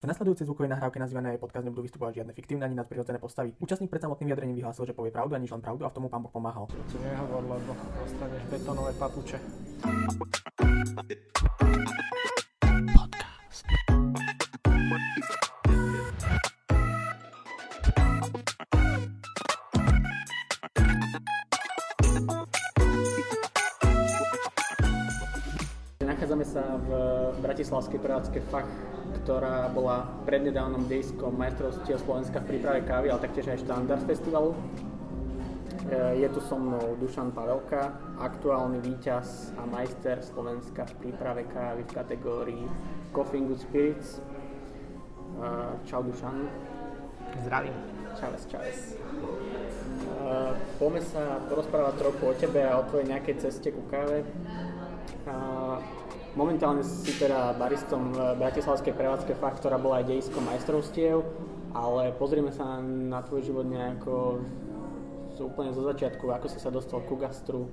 V nasledujúcej zvukovej nahrávke nazývanej podcast nebudú vystupovať žiadne fiktívne ani nadprirodzené postavy. Účastník pred samotným vyjadrením vyhlásil, že povie pravdu a nič len pravdu a v tomu pán Boh pomáhal. To nehovor, lebo dostaneš betonové papuče. Nachádzame sa v Bratislavskej prevádzke Fach, ktorá bola prednedávnom dejskom majstrovstiev Slovenska v príprave kávy, ale taktiež aj štandard festivalu. E, Je tu so mnou Dušan Pavelka, aktuálny víťaz a majster Slovenska v príprave kávy v kategórii Coffee Good Spirits. E, Čau Dušan. Zdravím. Čaves, čaves. Uh, poďme sa porozprávať trochu o tebe a o tvojej nejakej ceste ku káve. Momentálne si teda baristom v Bratislavskej prevádzke fakt, ktorá bola aj dejskom majstrovstiev, ale pozrieme sa na tvoj život nejako úplne zo začiatku, ako si sa dostal ku gastru.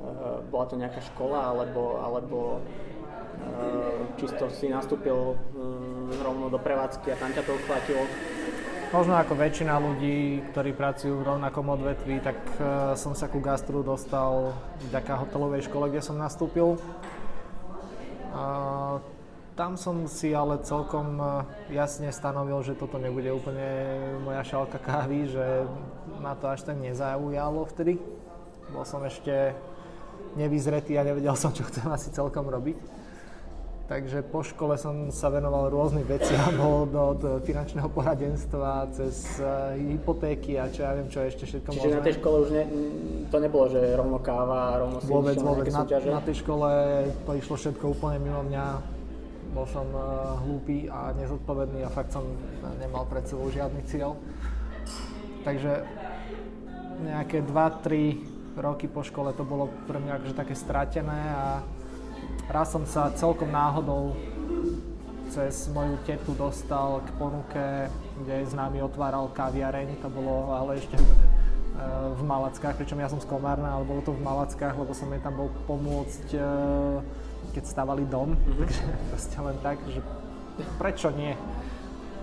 Uh, bola to nejaká škola, alebo, alebo uh, čisto si nastúpil uh, rovno do prevádzky a tam ťa to uchvátilo? Možno ako väčšina ľudí, ktorí pracujú v rovnakom odvetví, tak som sa ku gastru dostal vďaka hotelovej škole, kde som nastúpil. Tam som si ale celkom uh, jasne stanovil, že toto nebude úplne moja šálka kávy, že ma to až tak nezaujalo vtedy. Bol som ešte nevyzretý a nevedel som, čo chcem asi celkom robiť. Takže po škole som sa venoval rôznym veciam, od, od finančného poradenstva cez uh, hypotéky a čo ja viem, čo ešte všetko Čiže možné. na tej škole už ne, to nebolo, že rovno káva, rovno si Vôbec, vôbec. Na, súťaže? na tej škole to išlo všetko úplne mimo mňa. Bol som uh, hlúpy a nezodpovedný a fakt som nemal pred sebou žiadny cieľ. Takže nejaké 2-3 roky po škole to bolo pre mňa akože také stratené a raz som sa celkom náhodou cez moju tetu dostal k ponuke, kde s nami otváral kaviareň, to bolo ale ešte e, v Malackách, pričom ja som z Komárna, ale bolo to v Malackách, lebo som jej tam bol pomôcť, e, keď stavali dom, takže proste len tak, že prečo nie.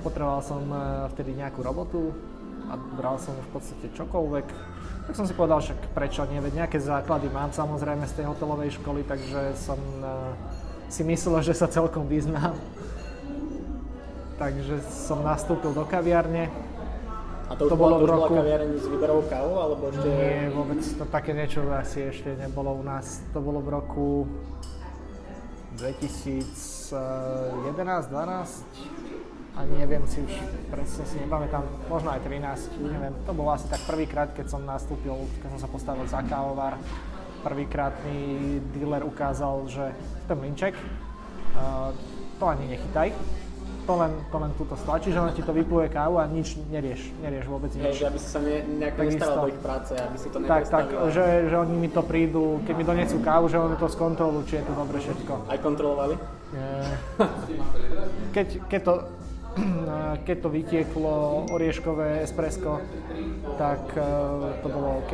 Potreboval som e, vtedy nejakú robotu a bral som v podstate čokoľvek, tak som si povedal, však prečo nie, veď nejaké základy mám samozrejme z tej hotelovej školy, takže som e, si myslel, že sa celkom vyznám. Takže som nastúpil do kaviarne. A to už to bola, to bolo bola roku- kaviareň s výberovou kávou, alebo ešte... Nie, vôbec to také niečo asi ešte nebolo u nás. To bolo v roku 2011, 12 ani neviem si už, presne si nepamätám, možno aj 13, neviem. To bolo asi tak prvýkrát, keď som nastúpil, keď som sa postavil za kávovar. Prvýkrát mi dealer ukázal, že ten mlinček, uh, to ani nechytaj, to len, to len túto stlačíš, len ti to vypluje kávu a nič nerieš, nerieš vôbec Hej, nič. že aby si sa ne, nejak Takisto. nestaral do ich práce, aby si to Tak, tak, že, že oni mi to prídu, keď mi donesú kávu, že oni to skontrolujú, či je to dobre všetko. Aj kontrolovali? Eh, Keď, keď, to, keď to vytieklo orieškové espresso, tak eh, to bolo OK,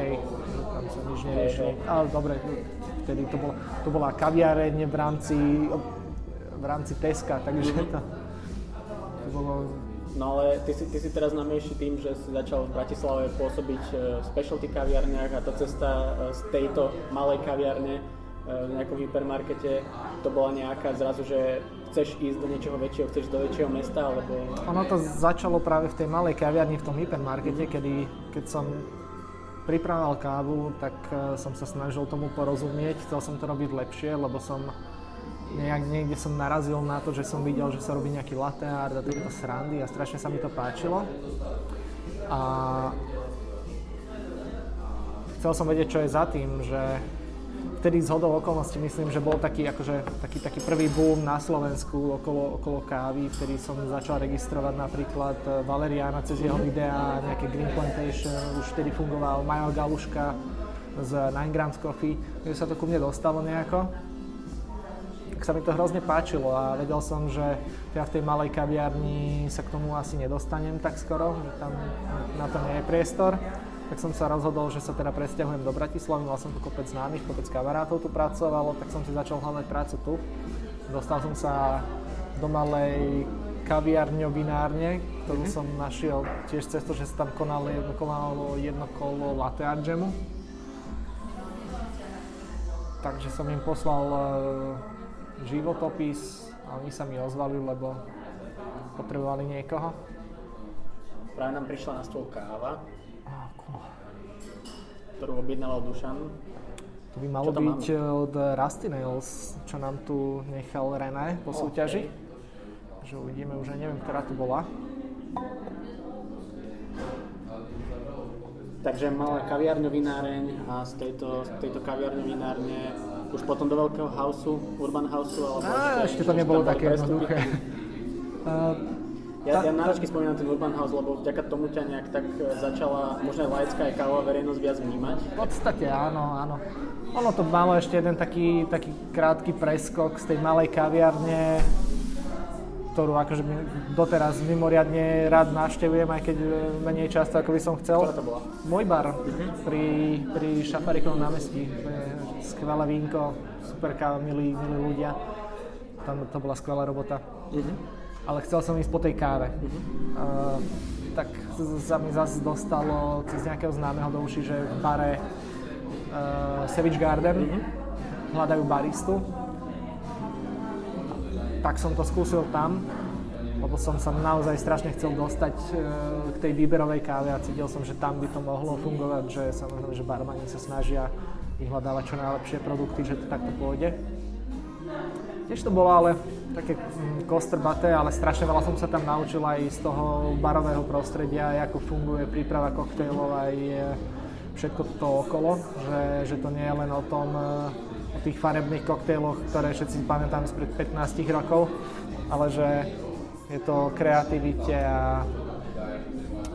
tam sa nič neriešilo. Ale dobre, vtedy to, bolo, to bola kaviareň v rámci, v rámci Teska, takže to, to bolo No ale ty si, ty si teraz známejší tým, že si začal v Bratislave pôsobiť e, v specialty kaviarniach a tá cesta e, z tejto malej kaviarne e, v nejakom hypermarkete, to bola nejaká zrazu, že chceš ísť do niečoho väčšieho, chceš do väčšieho mesta, alebo... Ono to začalo práve v tej malej kaviarni v tom hypermarkete, kedy keď som pripravoval kávu, tak eh, som sa snažil tomu porozumieť, chcel som to robiť lepšie, lebo som nejak, niekde som narazil na to, že som videl, že sa robí nejaký latte art a takéto srandy a strašne sa mi to páčilo. A chcel som vedieť, čo je za tým, že vtedy z hodou okolností myslím, že bol taký, akože, taký, taký prvý boom na Slovensku okolo, okolo kávy, vtedy som začal registrovať napríklad eh, Valeriana cez jeho videá, nejaké Green Plantation, už vtedy fungoval Majo Galuška z 9 Grams Coffee, takže sa to ku mne dostalo nejako. Tak sa mi to hrozne páčilo a vedel som, že ja v tej malej kaviarni sa k tomu asi nedostanem tak skoro, že tam na to nie je priestor tak som sa rozhodol, že sa teda presťahujem do Bratislavy, mal som tu kopec známych, kopec kamarátov tu pracovalo, tak som si začal hľadať prácu tu. Dostal som sa do malej kaviarňovinárne, ktorú mm-hmm. som našiel tiež cez to, že sa tam konalo jedno, konalo jedno kolo latte art jamu. Takže som im poslal uh, životopis a oni sa mi ozvali, lebo potrebovali niekoho. Práve nám prišla na stôl káva, ktorú objednával Dušan. To by malo byť máme? od Rusty Nails, čo nám tu nechal René po súťaži. Okay. Že uvidíme, už aj neviem, ktorá to bola. Takže mala kaviarňu vináreň a z tejto, z tejto kaviarňu vinárne už potom do veľkého houseu, urban houseu? Alebo Á, ešte to nebolo také jednoduché. Ja, ja náročne spomínam ten Urban House, lebo vďaka tomu ťa nejak tak e, začala možno aj laická aj kávová verejnosť viac vnímať. V podstate áno, áno. Ono to malo ešte jeden taký, taký krátky preskok z tej malej kaviarne, ktorú akože doteraz mimoriadne rád navštevujem, aj keď e, menej často, ako by som chcel. Ktorá to bola? Môj bar uh-huh. pri, pri Šafarikovom námestí. Skvelé vínko, super káva, milí, milí ľudia. Tam to bola skvelá robota. Uh-huh ale chcel som ísť po tej káve. Uh, tak sa mi zase dostalo cez nejakého známeho do uši, že v bare uh, Savage Garden uh-huh. hľadajú baristu. Tak som to skúsil tam, lebo som sa naozaj strašne chcel dostať uh, k tej výberovej káve a cítil som, že tam by to mohlo fungovať, že samozrejme, že barmani sa snažia vyhľadávať čo najlepšie produkty, že to takto pôjde. Tiež to bolo ale také mm, kostrbaté, ale strašne veľa som sa tam naučil aj z toho barového prostredia, ako funguje príprava koktejlov, aj e, všetko to okolo, že, že to nie je len o tom, e, o tých farebných koktejloch, ktoré všetci pamätáme spred 15 rokov, ale že je to o kreativite a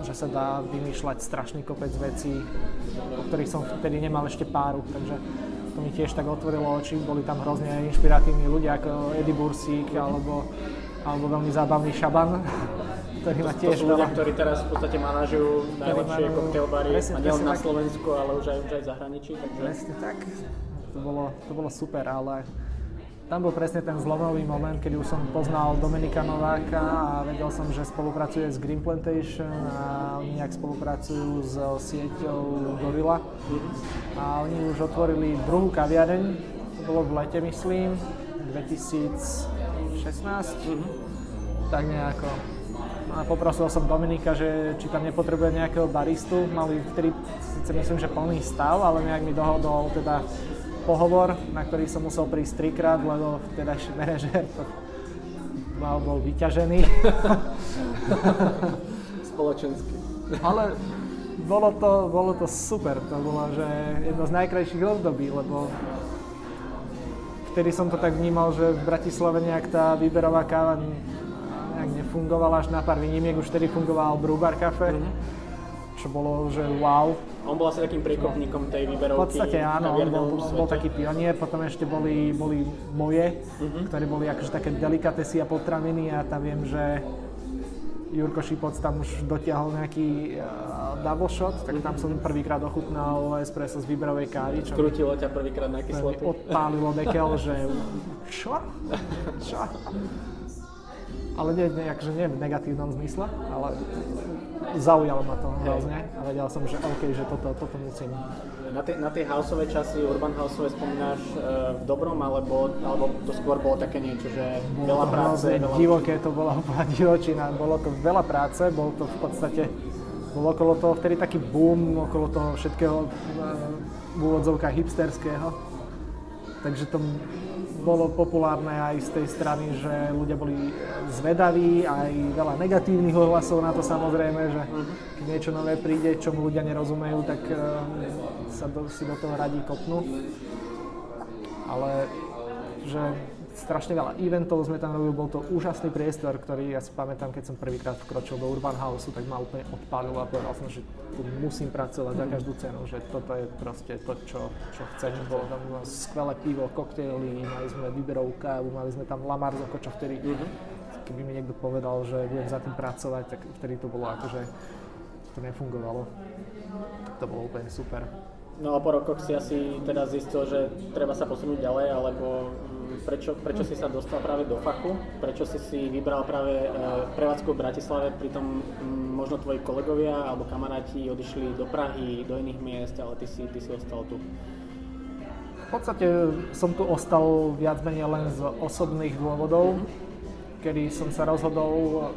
že sa dá vymýšľať strašný kopec vecí, o ktorých som vtedy nemal ešte páru, takže to mi tiež tak otvorilo oči, boli tam hrozne inšpiratívni ľudia ako Eddie Bursík alebo, alebo veľmi zábavný Šaban, ktorý ma tiež to sú ľudia, ktorí teraz v podstate manažujú najlepšie bary a nielen na Slovensku, ale už aj, už aj v zahraničí. Takže... Presne tak, to bolo, to bolo super, ale tam bol presne ten zlomový moment, kedy už som poznal Dominika Nováka a vedel som, že spolupracuje s Green Plantation a oni nejak spolupracujú s sieťou Gorilla. A oni už otvorili druhú kaviareň, to bolo v lete myslím, 2016, mm-hmm. tak nejako. A poprosil som Dominika, že či tam nepotrebuje nejakého baristu. Mali vtedy, síce myslím, že plný stav, ale nejak mi dohodol teda pohovor, na ktorý som musel prísť trikrát, lebo vtedajší manažer to bol vyťažený. Spoločensky. Ale bolo to, bolo to super, to bolo že jedno z najkrajších období, lebo vtedy som to tak vnímal, že v Bratislave nejak tá výberová káva nejak nefungovala, až na pár výnimiek už vtedy fungoval Brewbar Cafe, mm-hmm. čo bolo, že wow, on bol asi takým priekopníkom tej výberovky. V podstate áno, on bol, bol taký pionier, potom ešte boli, boli moje, uh-huh. ktoré boli akože také delikatesy a potraviny a tam viem, že Jurko Šipoc tam už dotiahol nejaký uh, double shot, tak tam som prvýkrát ochutnal espresso z výberovej kávy. Čo Krutilo ťa prvýkrát na kyslotu. Odpálilo dekel, že čo? Čo? Ale nie, nie, akože nie v negatívnom zmysle, ale zaujalo ma to hrozne a vedel som, že OK, že toto, toto musím. Na tie, na tie houseové časy, urban houseové spomínaš e, v dobrom, alebo, alebo to skôr bolo také niečo, že bolo veľa to práce? Veľa... divoké, to bola divočina, bolo to veľa práce, bol to v podstate, bol okolo toho vtedy taký boom, okolo toho všetkého e, v úvodzovkách hipsterského. Takže to bolo populárne aj z tej strany, že ľudia boli zvedaví, aj veľa negatívnych ohlasov na to samozrejme, že keď niečo nové príde, čomu ľudia nerozumejú, tak eh, sa do, si do toho radí kopnú. Ale že strašne veľa eventov sme tam robili, bol to úžasný priestor, ktorý ja si pamätám, keď som prvýkrát vkročil do Urban Houseu, tak ma úplne odpálil a povedal som, že tu musím pracovať za každú cenu, že toto je proste to, čo, čo chcem. Bolo tam skvelé pivo, koktejly, mali sme výberovú kávu, mali sme tam Lamarzoko, čo vtedy, keby mi niekto povedal, že budem za tým pracovať, tak vtedy to bolo akože, to nefungovalo. To bolo úplne super. No a po rokoch si asi teraz zistil, že treba sa posunúť ďalej, alebo prečo, prečo si sa dostal práve do fachu? Prečo si si vybral práve e, prevádzku v Bratislave, pritom mm, možno tvoji kolegovia alebo kamaráti odišli do Prahy, do iných miest, ale ty si, ty si ostal tu? V podstate som tu ostal viac menej len z osobných dôvodov, mm-hmm. kedy som sa rozhodol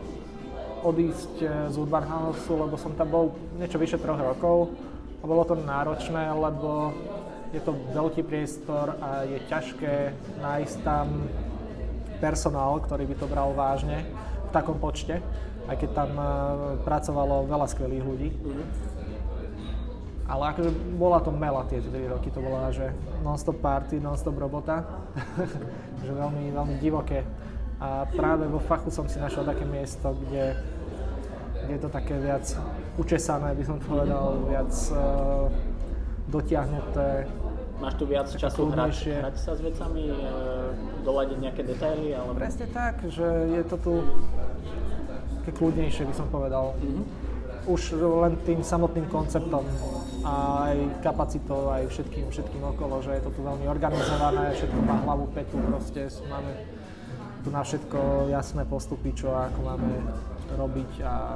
odísť e, z Udvarhanosu, lebo som tam bol niečo vyše troch rokov a bolo to náročné, lebo je to veľký priestor a je ťažké nájsť tam personál, ktorý by to bral vážne v takom počte, aj keď tam e, pracovalo veľa skvelých ľudí. Ale akože bola to mela tie 3 roky, to bola, že non-stop party, non-stop robota, že veľmi, veľmi divoké. A práve vo fachu som si našiel také miesto, kde, kde je to také viac učesané, by som povedal, viac uh, dotiahnuté. Máš tu viac času hrať, hrať sa s vecami, uh, doľadiť nejaké detaily? Alebo... Presne tak, že je to tu také kľudnejšie, by som povedal. Mm-hmm. Už len tým samotným konceptom a aj kapacitou, aj všetkým, všetkým okolo, že je to tu veľmi organizované, všetko má hlavu, petu, proste máme tu na všetko jasné postupy, čo ako máme robiť. A,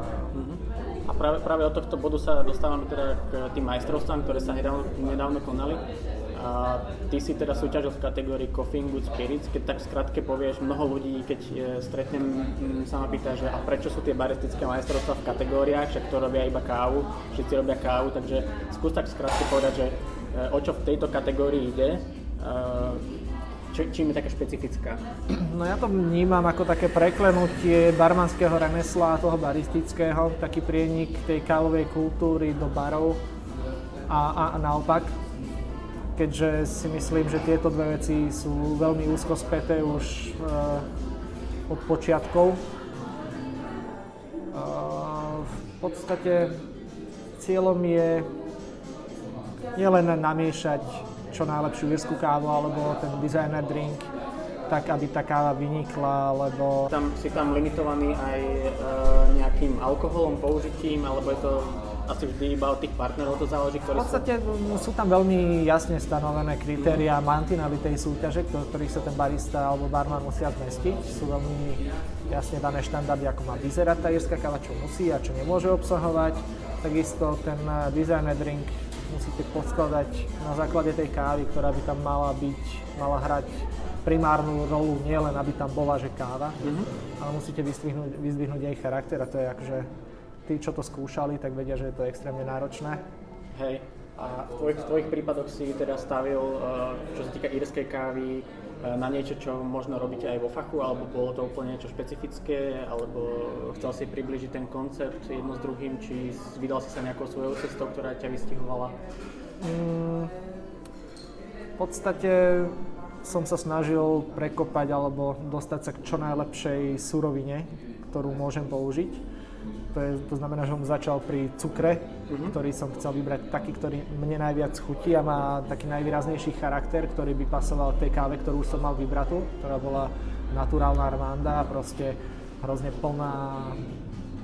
a práve, práve od tohto bodu sa dostávame teda k tým majstrovstvám, ktoré sa nedávno, nedávno konali. A ty si teda súťažil v kategórii Coffee Good Spirits, keď tak skrátke povieš, mnoho ľudí, keď e, stretnem, sa ma pýta, že a prečo sú tie baristické majstrovstvá v kategóriách, však to robia iba kávu, všetci robia kávu, takže skús tak skrátke povedať, že e, o čo v tejto kategórii ide, e, čím je taká špecifická? No ja to vnímam ako také preklenutie barmanského remesla toho baristického, taký prienik tej kávovej kultúry do barov a, a, a naopak. Keďže si myslím, že tieto dve veci sú veľmi úzko späté už uh, od počiatkov. Uh, v podstate cieľom je nielen namiešať čo najlepšiu irskú kávu alebo ten designer drink, tak aby tá káva vynikla, lebo... Tam, si tam limitovaný aj e, nejakým alkoholom, použitím, alebo je to asi vždy iba od tých partnerov to záleží, ktorí V podstate sú... sú tam veľmi jasne stanovené kritéria, mm. mantinely tej súťaže, ktorých sa ten barista alebo barman musia zmestiť. Sú veľmi jasne dané štandardy, ako má vyzerať tá írska káva, čo musí a čo nemôže obsahovať. Takisto ten e, designer drink musíte poskladať na základe tej kávy, ktorá by tam mala byť, mala hrať primárnu rolu, nielen aby tam bola, že káva, mm-hmm. ale musíte vyzdvihnúť, vyzdvihnúť jej charakter a to je akože tí, čo to skúšali, tak vedia, že je to extrémne náročné. Hej, a v tvojich, v tvojich prípadoch si teda stavil, eh, čo sa týka írskej kávy, eh, na niečo, čo možno robíte aj vo fachu, alebo bolo to úplne niečo špecifické, alebo chcel si približiť ten koncept jedno s druhým, či vydal si sa nejakou svojou cestou, ktorá ťa vystihovala? Mm, v podstate som sa snažil prekopať alebo dostať sa k čo najlepšej surovine, ktorú môžem použiť. To, je, to znamená, že som začal pri cukre, uh-huh. ktorý som chcel vybrať taký, ktorý mne najviac chutí a má taký najvýraznejší charakter, ktorý by pasoval tej káve, ktorú už som mal vybratú, ktorá bola naturálna armanda a proste hrozne plná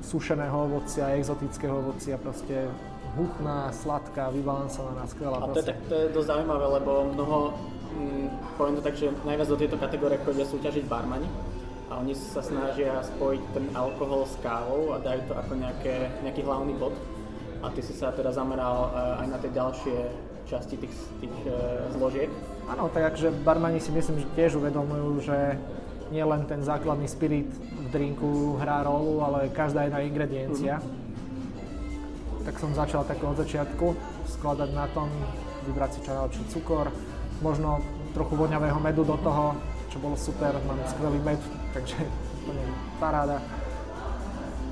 sušeného ovocia, exotického ovocia, proste hutná, sladká, vybalansovaná, skvelá. A to je, to je dosť zaujímavé, lebo mnoho mm, poviem to tak, že najviac do tejto kategórie chodia súťažiť barmani a oni sa snažia spojiť ten alkohol s kávou a dajú to ako nejaké, nejaký hlavný bod. A ty si sa teda zameral uh, aj na tie ďalšie časti tých, tých uh, zložiek. Áno, tak akže barmani si myslím, že tiež uvedomujú, že nie len ten základný spirit v drinku hrá rolu, ale každá jedna ingrediencia. Mm-hmm. Tak som začal tak od začiatku skladať na tom, vybrať si čo najlepší cukor, možno trochu voňavého medu do toho, čo bolo super, mám skvelý med, takže úplne paráda.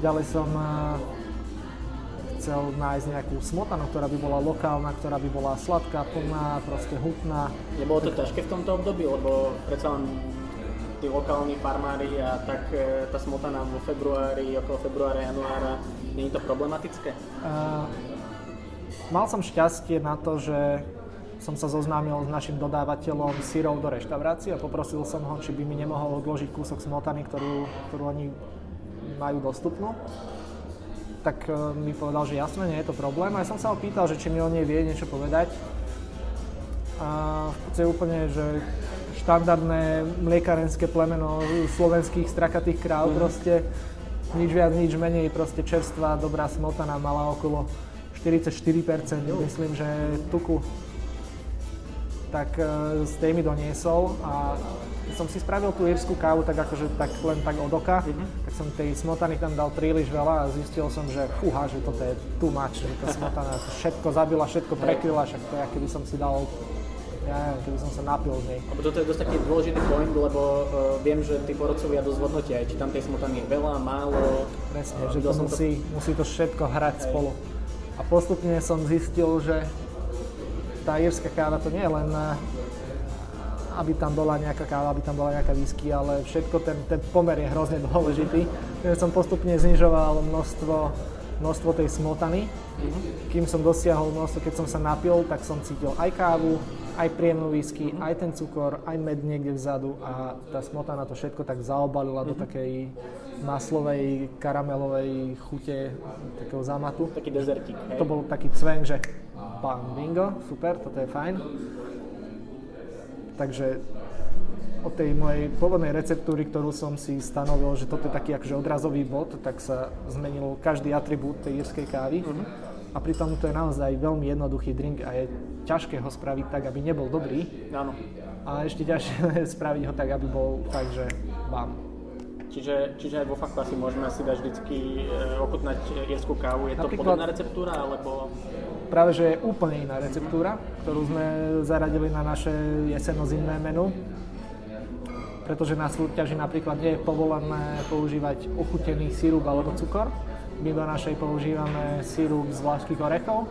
Ďalej som eh, chcel nájsť nejakú smotanu, ktorá by bola lokálna, ktorá by bola sladká, plná, proste hutná. Nebolo to ťažké v tomto období, lebo predsa len tí lokálni farmári a tak eh, tá smotana vo februári, okolo februára, januára, nie je to problematické? Uh, mal som šťastie na to, že som sa zoznámil s našim dodávateľom syrov do reštaurácie a poprosil som ho, či by mi nemohol odložiť kúsok smotany, ktorú, ktorú oni majú dostupnú. Tak e, mi povedal, že jasne, nie je to problém. A ja som sa ho pýtal, že či mi o nej vie niečo povedať. A v podstate úplne, že štandardné mliekarenské plemeno slovenských strakatých kráv, mm. proste nič viac, nič menej, proste čerstvá, dobrá smotana, mala okolo 44%, myslím, že tuku. Tak uh, z tej mi doniesol a keď som si spravil tú írskú kávu tak akože tak len tak od oka, mm-hmm. tak som tej smotany tam dal príliš veľa a zistil som, že fúha, že toto je too much, že tá smotana všetko zabila, všetko prekryla, však to je, keby som si dal ja neviem, keby som sa napil z nej. Lebo toto je dosť taký dôležitý point, lebo uh, viem, že tí porodcovia dosť hodnotia, či tam tej smotany je veľa, málo. Presne, uh, že to musí, to... musí to všetko hrať Hej. spolu. A postupne som zistil, že tá írska káva to nie je len aby tam bola nejaká káva, aby tam bola nejaká whisky, ale všetko, ten, ten pomer je hrozne dôležitý. Takže som postupne znižoval množstvo, množstvo tej smotany. Kým som dosiahol množstvo, keď som sa napil, tak som cítil aj kávu, aj príjemnú whisky, aj ten cukor, aj med niekde vzadu a tá smotana to všetko tak zaobalila do takej maslovej, karamelovej chute, takého zamatu. Taký dezertík, hej? To bol taký cven, že pán bingo, super, toto je fajn. Takže od tej mojej pôvodnej receptúry, ktorú som si stanovil, že toto je taký akože odrazový bod, tak sa zmenil každý atribút tej írskej kávy. Uh-huh. A pritom to je naozaj veľmi jednoduchý drink a je ťažké ho spraviť tak, aby nebol dobrý. Áno. A ešte ťažšie spraviť ho tak, aby bol tak, že bam. Čiže, čiže aj vo faktu asi môžeme si dať vždycky e, ochutnať írskú kávu. Je to Napríklad, podobná receptúra, alebo práve že je úplne iná receptúra, ktorú sme zaradili na naše jeseno-zimné menu, pretože na súťaži napríklad nie je povolené používať ochutený sirup alebo cukor. My do našej používame sirup z vlašských orechov.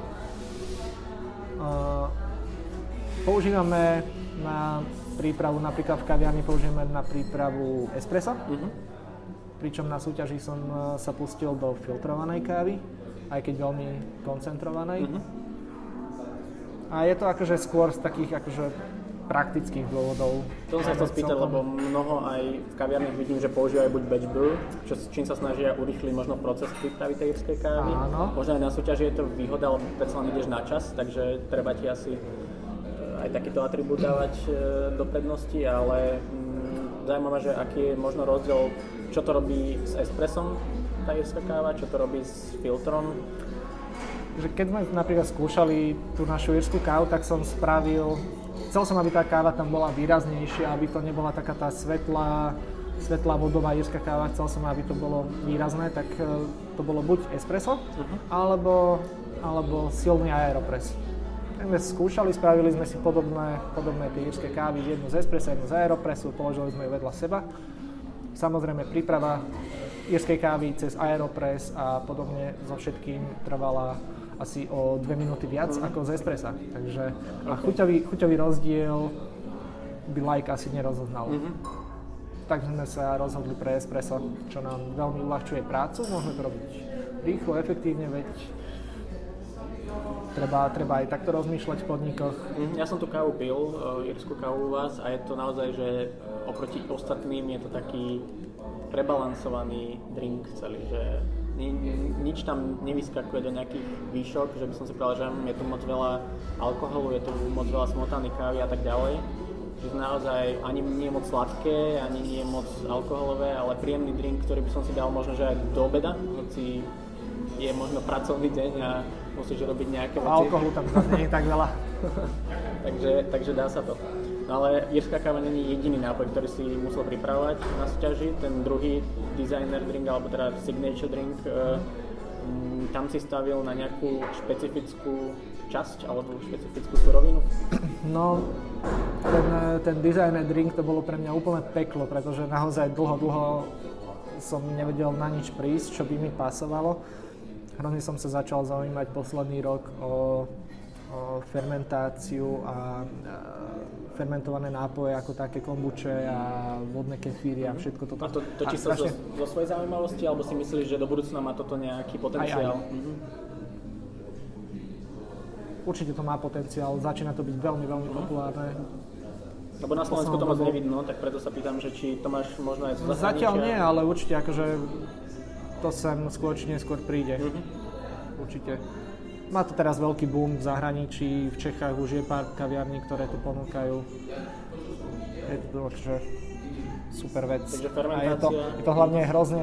Používame na prípravu, napríklad v kaviarni používame na prípravu espresso, mm-hmm. pričom na súťaži som sa pustil do filtrovanej kávy aj keď veľmi koncentrovanej. Mm-hmm. A je to akože skôr z takých akože praktických dôvodov. To som sa spýtať, lebo mnoho aj v kaviarniach vidím, že používajú buď batch brew, čo, čím sa snažia urýchliť možno proces prípravy tej irskej kávy. Áno. Možno aj na súťaži je to výhoda, lebo predsa len ideš na čas, takže treba ti asi eh, aj takýto atribút dávať eh, do prednosti, ale mm, zaujímavé, že aký je možno rozdiel, čo to robí s espressom tá írska káva, čo to robí s filtrom. Že keď sme napríklad skúšali tú našu írskú kávu, tak som spravil, chcel som, aby tá káva tam bola výraznejšia, aby to nebola taká tá svetlá, svetlá vodová írska káva, chcel som, aby to bolo výrazné, tak e, to bolo buď espresso, uh-huh. alebo, alebo silný aeropress. Tak sme skúšali, spravili sme si podobné, podobné tie írske kávy, jednu z espressa, jednu z aeropressu, položili sme ju vedľa seba. Samozrejme, príprava írskej kávy cez Aeropress a podobne so všetkým trvala asi o dve minúty viac ako z espressa. Takže a chuťový, chuťový rozdiel by like asi nerozoznal. Mm-hmm. Takže sme sa rozhodli pre espresso, čo nám veľmi uľahčuje prácu. Môžeme to robiť rýchlo, efektívne, veď treba, treba aj takto rozmýšľať v podnikoch. Mm, ja som tu kávu pil, uh, írsku kávu u vás a je to naozaj, že oproti ostatným je to taký prebalansovaný drink celý, že ni, nič tam nevyskakuje do nejakých výšok, že by som si povedal, že je tu moc veľa alkoholu, je tu moc veľa smotány kávy a tak ďalej. Že naozaj ani nie je moc sladké, ani nie je moc alkoholové, ale príjemný drink, ktorý by som si dal možno že aj do obeda, hoci je možno pracovný deň a musíš robiť nejaké veci. Alkoholu tam nie je tak veľa. takže, takže dá sa to. Ale írska káva není jediný nápoj, ktorý si musel pripravovať na súťaži. Ten druhý designer drink, alebo teda signature drink, uh, tam si stavil na nejakú špecifickú časť alebo špecifickú surovinu? No, ten, ten designer drink to bolo pre mňa úplne peklo, pretože naozaj dlho, dlho som nevedel na nič prísť, čo by mi pasovalo. Hrozne som sa začal zaujímať posledný rok o, o fermentáciu a, a fermentované nápoje ako také kombuče a vodné kefíry a všetko toto. A to, to či sa strašne... zo, zo svojej zaujímavosti, alebo si myslíš, že do budúcna má toto nejaký potenciál? Aj, aj. Mm-hmm. Určite to má potenciál, začína to byť veľmi, veľmi mm-hmm. populárne. Lebo na Slovensku to moc nevidno, tak preto sa pýtam, že či to máš možno aj z Zatiaľ nie, ale určite akože to sem skôr či neskôr príde. Mm-hmm. Určite. Má to teraz veľký boom v zahraničí, v Čechách už je pár kaviarní, ktoré to ponúkajú. Je to akože super vec. Takže A je to, je to hlavne hrozne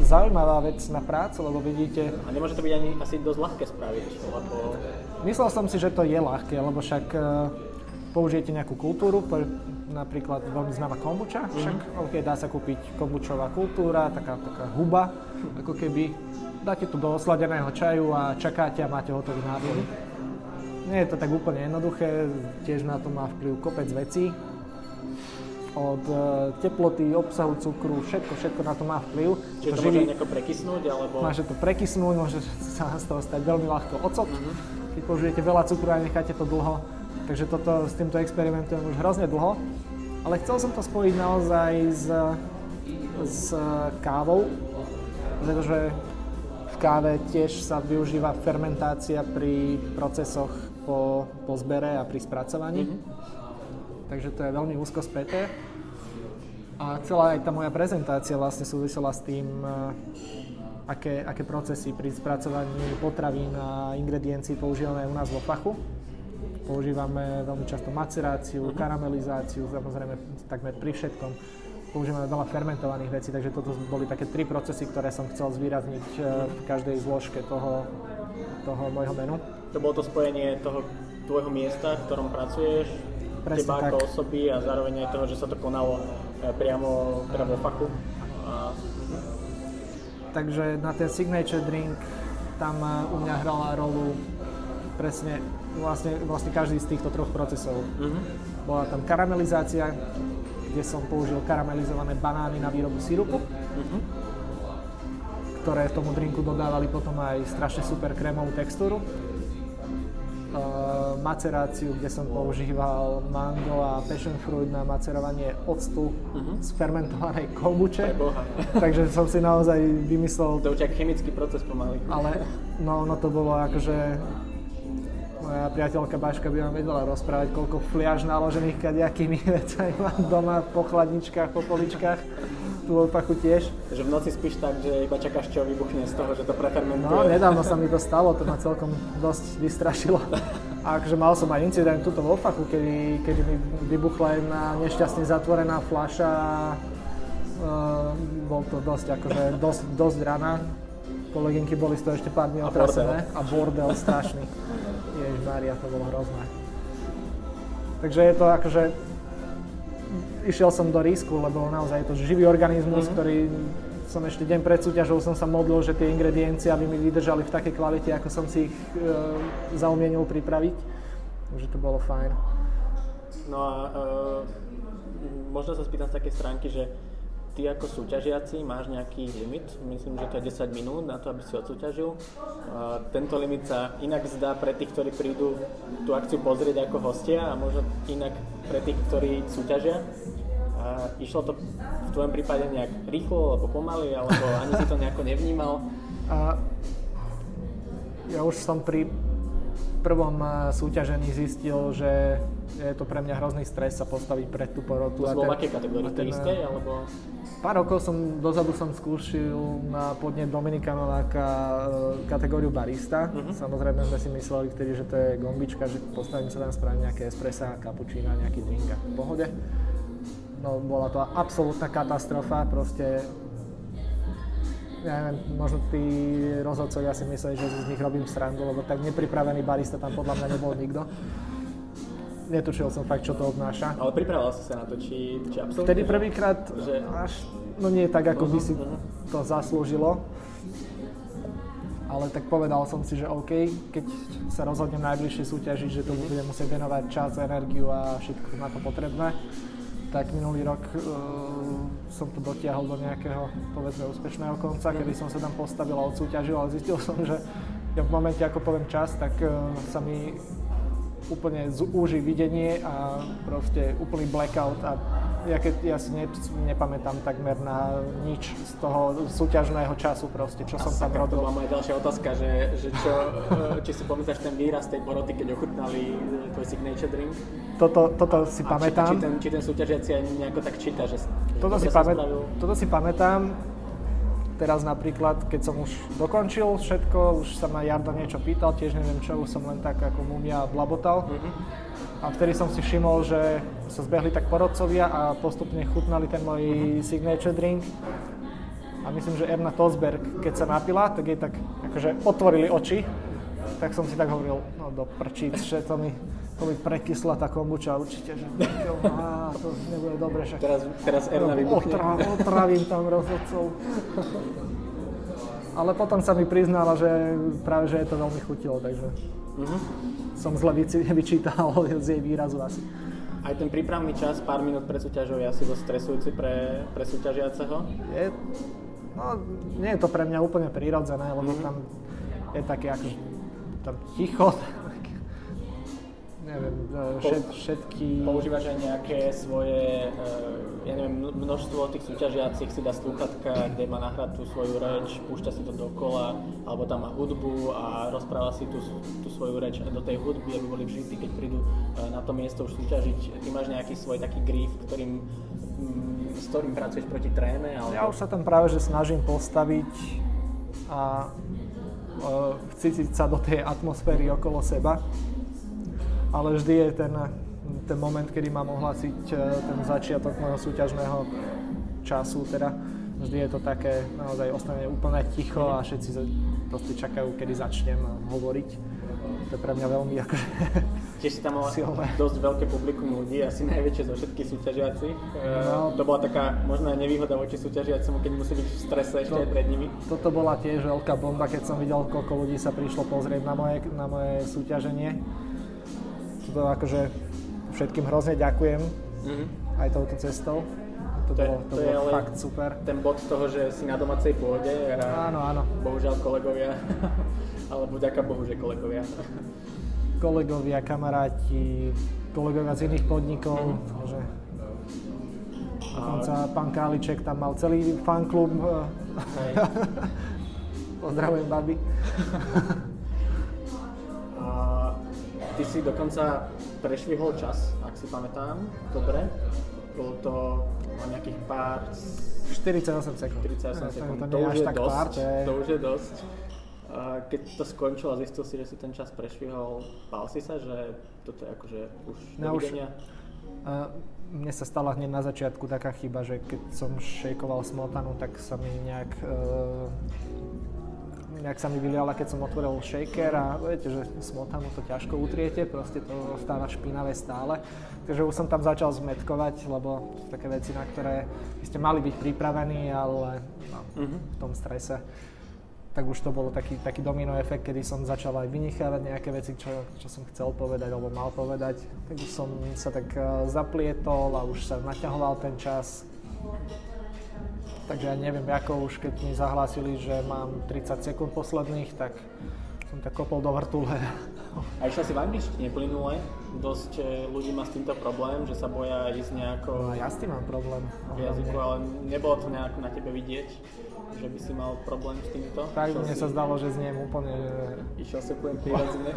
zaujímavá vec na prácu, lebo vidíte, A nemôže to byť ani asi dosť ľahké spraviť, lebo Myslel som si, že to je ľahké, lebo však e, použijete nejakú kultúru, napríklad veľmi známa kombuča, však OK, dá sa kúpiť kombučová kultúra, taká, taká huba, ako keby dáte to do osladeného čaju a čakáte a máte hotový nápoj. Nie je to tak úplne jednoduché, tiež na to má vplyv kopec vecí. Od e, teploty, obsahu cukru, všetko, všetko na to má vplyv. či to môže nejako prekysnúť, alebo... Môže to prekysnúť, môže sa z toho stať veľmi ľahko ocot, keď použijete veľa cukru a necháte to dlho. Takže toto, s týmto experimentujem už hrozne dlho. Ale chcel som to spojiť naozaj s, s kávou, pretože v káve tiež sa využíva fermentácia pri procesoch po, po zbere a pri spracovaní. Takže to je veľmi úzko späté. A celá aj tá moja prezentácia vlastne súvisela s tým, eh, aké, aké procesy pri spracovaní potravín a ingrediencií používame u nás vo fachu. Používame veľmi často maceráciu, karamelizáciu, samozrejme takmer pri všetkom. Používame veľa fermentovaných vecí, takže toto boli také tri procesy, ktoré som chcel zvýrazniť eh, v každej zložke toho, toho môjho menu. To bolo to spojenie toho tvojho miesta, v ktorom pracuješ, Presne teba tak. ako osoby a zároveň aj toho, že sa to konalo e, priamo teda vo fachu. A, Takže na ten signature drink tam eh, u mňa hrala rolu presne vlastne, vlastne každý z týchto troch procesov. Bola tam karamelizácia, kde som použil karamelizované banány na výrobu sirupu, ktoré tomu drinku dodávali potom aj strašne super krémovú textúru. Uh, maceráciu, kde som používal mango a passion fruit na macerovanie octu z fermentovanej kombuče. Takže som si naozaj vymyslel to jak chemický proces pomaly. ale no, no to bolo akože moja priateľka Baška by vám vedela rozprávať, koľko fliaž naložených kadejakými vecami mám doma po chladničkách, po poličkách. Tu fachu tiež. Takže v noci spíš tak, že iba čakáš, čo vybuchne z toho, že to prefermentuje. No, nedávno sa mi to stalo, to ma celkom dosť vystrašilo. A akože mal som aj incident tuto vo fachu, kedy, kedy mi vybuchla jedna nešťastne zatvorená fľaša. Uh, bol to dosť, akože dosť, dosť rana. Kolegynky boli z toho ešte pár dní otrasené. A bordel strašný. Mária, to bolo hrozné. Takže je to akože... Išiel som do risku, lebo naozaj je to živý organizmus, ktorý som ešte deň pred súťažou som sa modlil, že tie ingrediencie, aby mi vydržali v takej kvalite, ako som si ich e, zaumienil pripraviť. Takže to bolo fajn. No a uh, možno sa spýtam z takej stránky, že ty ako súťažiaci máš nejaký limit, myslím, že to je 10 minút na to, aby si odsúťažil. Uh, tento limit sa inak zdá pre tých, ktorí prídu tú akciu pozrieť ako hostia a možno inak pre tých, ktorí súťažia. A išlo to v tvojom prípade nejak rýchlo, alebo pomaly, alebo ani si to nejako nevnímal. A ja už som pri prvom eh, súťažení zistil, že je to pre mňa hrozný stres sa postaviť pred tú porotu. To a bolo v akej kategórii? a ten, eh, alebo... Pár rokov som, dozadu som skúšil na podnet Dominika Nováka e, kategóriu barista. Samozrejme sme si mysleli vtedy, že to je gombička, že postavím sa tam spraviť nejaké espressa, cappuccino, nejaký drink v pohode. No bola to absolútna katastrofa, proste ja neviem, možno tí rozhodcovia si mysleli, že z nich robím srandu, lebo tak nepripravený barista tam podľa mňa nebol nikto. Netušil som fakt, čo to obnáša. Ale pripravoval si sa na to, či, či absolútne... Vtedy prvýkrát že- až, no nie tak, ako by Mhm, si mhm. to zaslúžilo. Ale tak povedal som si, že OK, keď sa rozhodnem najbližšie súťažiť, že to budem musieť venovať čas, energiu a všetko na to potrebné, tak minulý rok uh, som to dotiahol do nejakého, povedzme, úspešného konca, kedy som sa tam postavil a odsúťažil, ale zistil som, že ja v momente, ako poviem čas, tak uh, sa mi úplne zúži videnie a proste úplný blackout a ja, keď, ja si ne, nepamätám takmer na nič z toho súťažného času proste, čo som tam to robil. bola moja ďalšia otázka, že, že čo, či si pamätáš ten výraz tej poroty, keď ochutnali e, tvoj signature drink? Toto, toto si A pamätám. Či, či, ten, či ten súťažiaci aj nejako tak číta, že Toto si, pamät, toto si pamätám. Teraz napríklad, keď som už dokončil všetko, už sa ma Jarda niečo pýtal, tiež neviem čo, už som len tak ako mumia blabotal. Mm-hmm. A vtedy som si všimol, že sa zbehli tak porodcovia a postupne chutnali ten môj mm-hmm. signature drink. A myslím, že Erna Tosberg, keď sa napila, tak jej tak akože otvorili oči. Tak som si tak hovoril, no do prčíc, že to mi to by prekysla tá kombuča určite, že á, to nebude dobre, že teraz, teraz Erna vybuchne. Otra, otravím tam rozhodcov. Ale potom sa mi priznala, že práve že je to veľmi chutilo, takže uh-huh. som zle vyčítal z jej výrazu asi. Aj ten prípravný čas, pár minút pred súťažou, je asi dosť stresujúci pre, pre súťažiaceho? Je, no, nie je to pre mňa úplne prirodzené, lebo uh-huh. tam je také ako tam ticho, neviem, e, všet, všetky... Používaš aj nejaké svoje, e, ja neviem, množstvo tých súťažiacich si dá slúchatka, kde má nahratú svoju reč, púšťa si to dokola, alebo tam má hudbu a rozpráva si tú, tú svoju reč do tej hudby, aby boli vždy, keď prídu e, na to miesto už súťažiť. Ty máš nejaký svoj taký grief, ktorým, mm, s ktorým pracuješ proti tréme? Alebo... Ja už sa tam práve že snažím postaviť a vcítiť sa do tej atmosféry okolo seba ale vždy je ten, ten moment, kedy mám ohlásiť e, ten začiatok môjho súťažného času, teda vždy je to také, naozaj ostane úplne ticho a všetci proste čakajú, kedy začnem hovoriť. To je pre mňa veľmi akože Tiež si tam mal dosť veľké publikum ľudí, asi najväčšie zo všetkých súťažiacich. E, no, to bola taká možná nevýhoda voči súťažiacemu, keď musí byť v strese ešte to, aj pred nimi. Toto bola tiež veľká bomba, keď som videl, koľko ľudí sa prišlo pozrieť na moje, na moje súťaženie to akože všetkým hrozne ďakujem mm-hmm. aj touto cestou. To, to, bolo, to, to bolo fakt super. Ten bod toho, že si na domácej pôde a áno, áno. bohužiaľ kolegovia, alebo vďaka Bohu, že kolegovia. kolegovia, kamaráti, kolegovia z iných podnikov, mm-hmm. že dokonca pán Králiček tam mal celý fanklub. Pozdravujem, babi. Ty si dokonca prešvihol čas, ak si pamätám, dobre. Bolo to o nejakých pár... 48 sekúnd. 48 sekúnd. To, to, už je dosť, pár, to, je... to už je dosť. Keď to skončilo a zistil si, že si ten čas prešvihol, bál si sa, že toto je akože už no, dovidenia? Uh, mne sa stala hneď na začiatku taká chyba, že keď som šejkoval smotanu, tak sa mi nejak uh, nejak sa mi vyliala, keď som otvoril shaker a viete, že smotanu to ťažko utriete, proste to stáva špinavé stále. Takže už som tam začal zmetkovať, lebo sú také veci, na ktoré by ste mali byť pripravení, ale no, mm-hmm. v tom strese tak už to bolo taký, taký domino efekt, kedy som začal aj vynichávať nejaké veci, čo, čo som chcel povedať alebo mal povedať. Tak už som sa tak uh, zaplietol a už sa naťahoval ten čas. Takže ja neviem, ako už keď mi zahlásili, že mám 30 sekúnd posledných, tak som tak kopol do vrtule. A išiel si v angličtine plynule? Dosť e, ľudí má s týmto problém, že sa boja ísť nejako... No ja s tým mám problém. V jazyku, ale nebolo to nejako na tebe vidieť, že by si mal problém s týmto? Tak mne si... sa zdalo, že zniem úplne... Išiel si úplne prirodzene.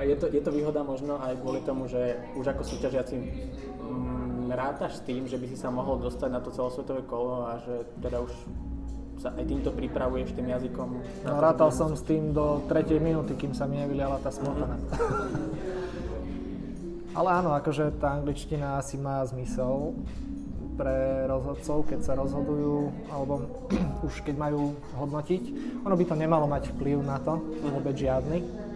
Je to, je to výhoda možno aj kvôli tomu, že už ako súťažiaci rátaš s tým, že by si sa mohol dostať na to celosvetové kolo a že teda už sa aj týmto pripravuješ tým jazykom? No, rátal som s tým do 3. minúty, kým sa mi nevyliala tá smotana. Ale áno, akože tá angličtina asi má zmysel pre rozhodcov, keď sa rozhodujú, alebo už keď majú hodnotiť. Ono by to nemalo mať vplyv na to, vôbec žiadny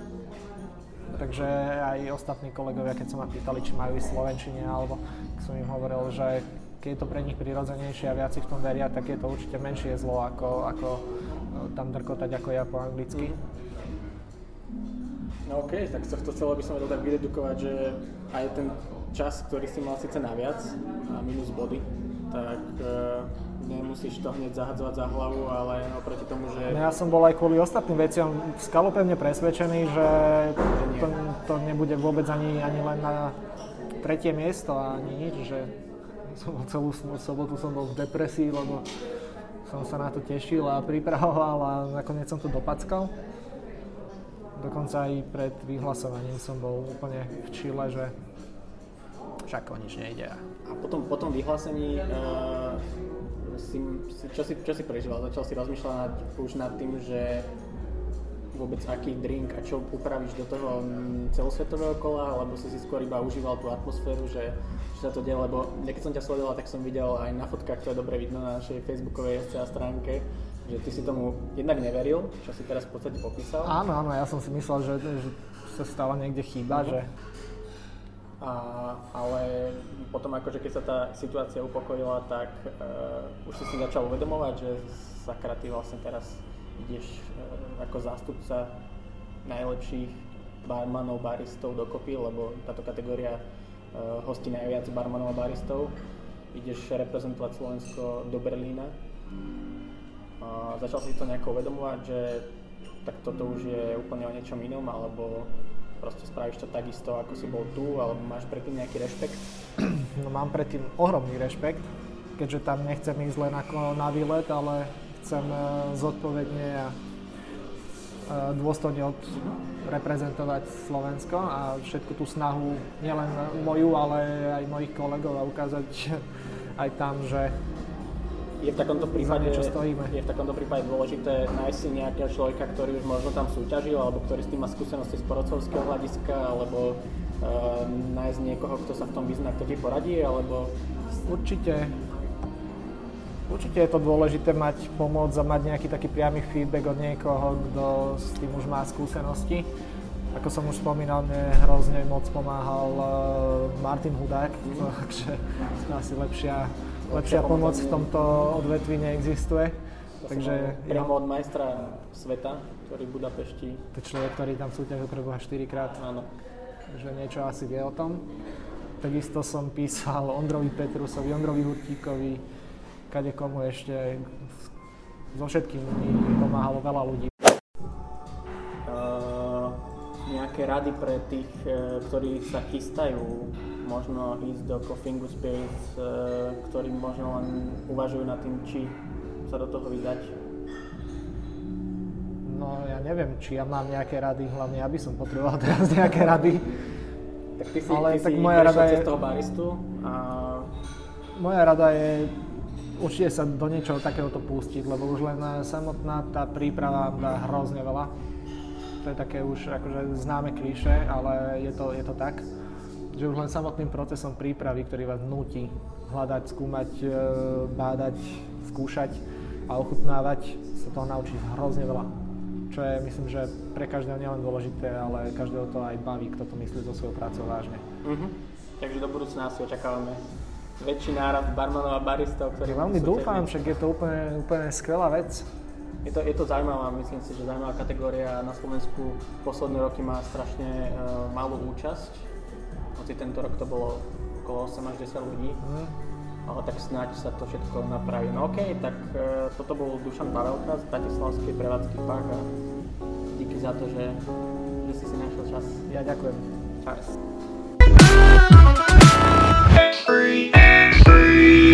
Takže aj ostatní kolegovia, keď sa ma pýtali, či majú ísť Slovenčine, alebo som im hovoril, že keď je to pre nich prirodzenejšie a viac si v tom veria, tak je to určite menšie zlo, ako, ako e, tam drkotať ako ja po anglicky. Mm. No OK, tak z tohto celého by som vedel tak vydedukovať, že aj ten čas, ktorý si mal síce naviac, a minus body, tak uh, nemusíš to hneď zahadzovať za hlavu, ale oproti tomu, že... No ja som bol aj kvôli ostatným veciam skalopevne presvedčený, že to, to nebude vôbec ani, ani len na tretie miesto a ani nič, že som celú sobotu som bol v depresii, lebo som sa na to tešil a pripravoval a nakoniec som to dopackal. Dokonca aj pred vyhlasovaním som bol úplne v čile, že však o nič nejde. A potom po tom vyhlásení uh, si, čo, si, čo si prežíval? Začal si rozmýšľať už nad tým, že vôbec aký drink a čo upravíš do toho celosvetového kola, alebo si si skôr iba užíval tú atmosféru, že, že sa to deje, lebo keď som ťa sledoval, tak som videl aj na fotkách, to je dobre vidno na našej facebookovej SCA stránke, že ty si tomu jednak neveril, čo si teraz v podstate popísal. Áno, áno, ja som si myslel, že, že sa stala niekde chyba, uh-huh. že a, ale potom akože keď sa tá situácia upokojila, tak uh, už si si začal uvedomovať, že sakra, ty vlastne teraz ideš uh, ako zástupca najlepších barmanov, baristov dokopy, lebo táto kategória uh, hostí najviac barmanov a baristov. Ideš reprezentovať Slovensko do Berlína. Uh, začal si to nejako uvedomovať, že tak toto už je úplne o niečom inom, alebo proste spravíš to takisto, ako si bol tu, alebo máš predtým nejaký rešpekt? No mám predtým ohromný rešpekt, keďže tam nechcem ísť len ako na výlet, ale chcem e, zodpovedne a e, dôstojne reprezentovať Slovensko a všetku tú snahu, nielen moju, ale aj mojich kolegov a ukázať aj tam, že je v takomto prípade, čo stojíme. je v takomto prípade dôležité nájsť si nejakého človeka, ktorý už možno tam súťažil, alebo ktorý s tým má skúsenosti z porodcovského hľadiska, alebo uh, nájsť niekoho, kto sa v tom vyzná, kto ti poradí, alebo... Určite, určite je to dôležité mať pomoc a mať nejaký taký priamy feedback od niekoho, kto s tým už má skúsenosti. Ako som už spomínal, mne hrozne moc pomáhal uh, Martin Hudák, mm. takže asi lepšia lepšia pomoc v tomto odvetvi neexistuje. To Takže priamo od majstra sveta, ktorý v Budapešti. To človek, ktorý tam súťažil pre Boha 4 krát. Áno. Takže niečo asi vie o tom. Takisto som písal Ondrovi Petrusovi, Ondrovi Hurtíkovi, kade komu ešte. So všetkým mi pomáhalo veľa ľudí. Uh, nejaké rady pre tých, eh, ktorí sa chystajú možno ísť do Coffee Spirits, e, ktorí možno len uvažujú nad tým, či sa do toho vydať? No ja neviem, či ja mám nejaké rady, hlavne ja by som potreboval teraz nejaké rady. Tak ty si, Ale ty tak si moja rada je... toho baristu a... Moja rada je určite sa do niečoho takéhoto pustiť, lebo už len samotná tá príprava dá hrozne veľa. To je také už akože známe klíše, ale je to, je to tak že už len samotným procesom prípravy, ktorý vás nutí hľadať, skúmať, e, bádať, skúšať a ochutnávať, sa toho naučiť hrozne veľa. Čo je, myslím, že pre každého nielen dôležité, ale každého to aj baví, kto to myslí so svojou prácou vážne. Uh-huh. Takže do budúcna si očakávame väčší nárad barmanov a baristov, ktorí Veľmi dúfam, však je to úplne, úplne skvelá vec. Je to, je to zaujímavá, myslím si, že zaujímavá kategória na Slovensku posledné roky má strašne uh, malú účasť hoci tento rok to bolo okolo 8 až 10 ľudí. Mm. Ale tak snáď sa to všetko napraví. No okej, okay, tak uh, toto bol Dušan Pavelka z Bratislavskej prevádzky Park a díky za to, že, že si si našiel čas. Ja ďakujem. Čas. free, free.